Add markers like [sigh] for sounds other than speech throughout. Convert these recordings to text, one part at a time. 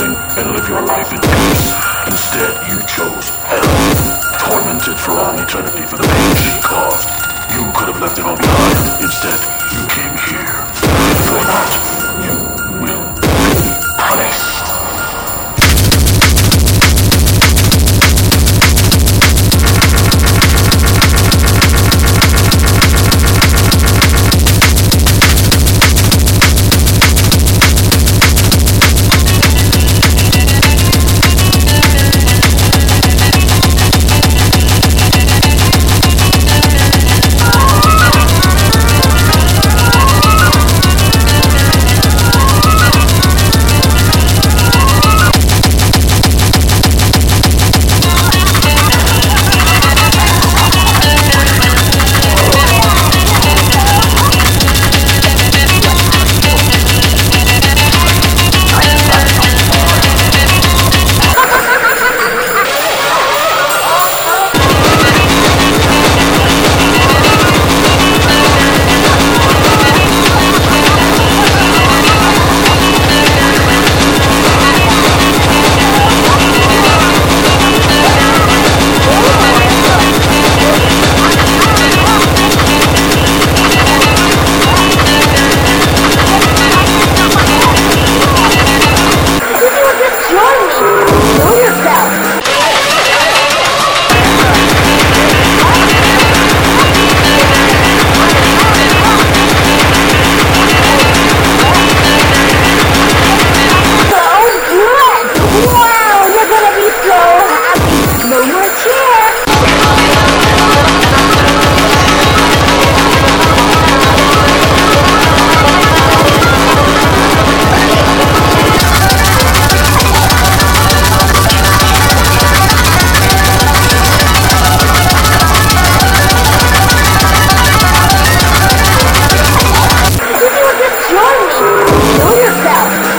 and live your life in peace. Instead, you chose hell, tormented for all eternity for the pain she caused. You could have left it all behind. Instead, you came here. For that, you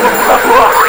Fuck. [laughs]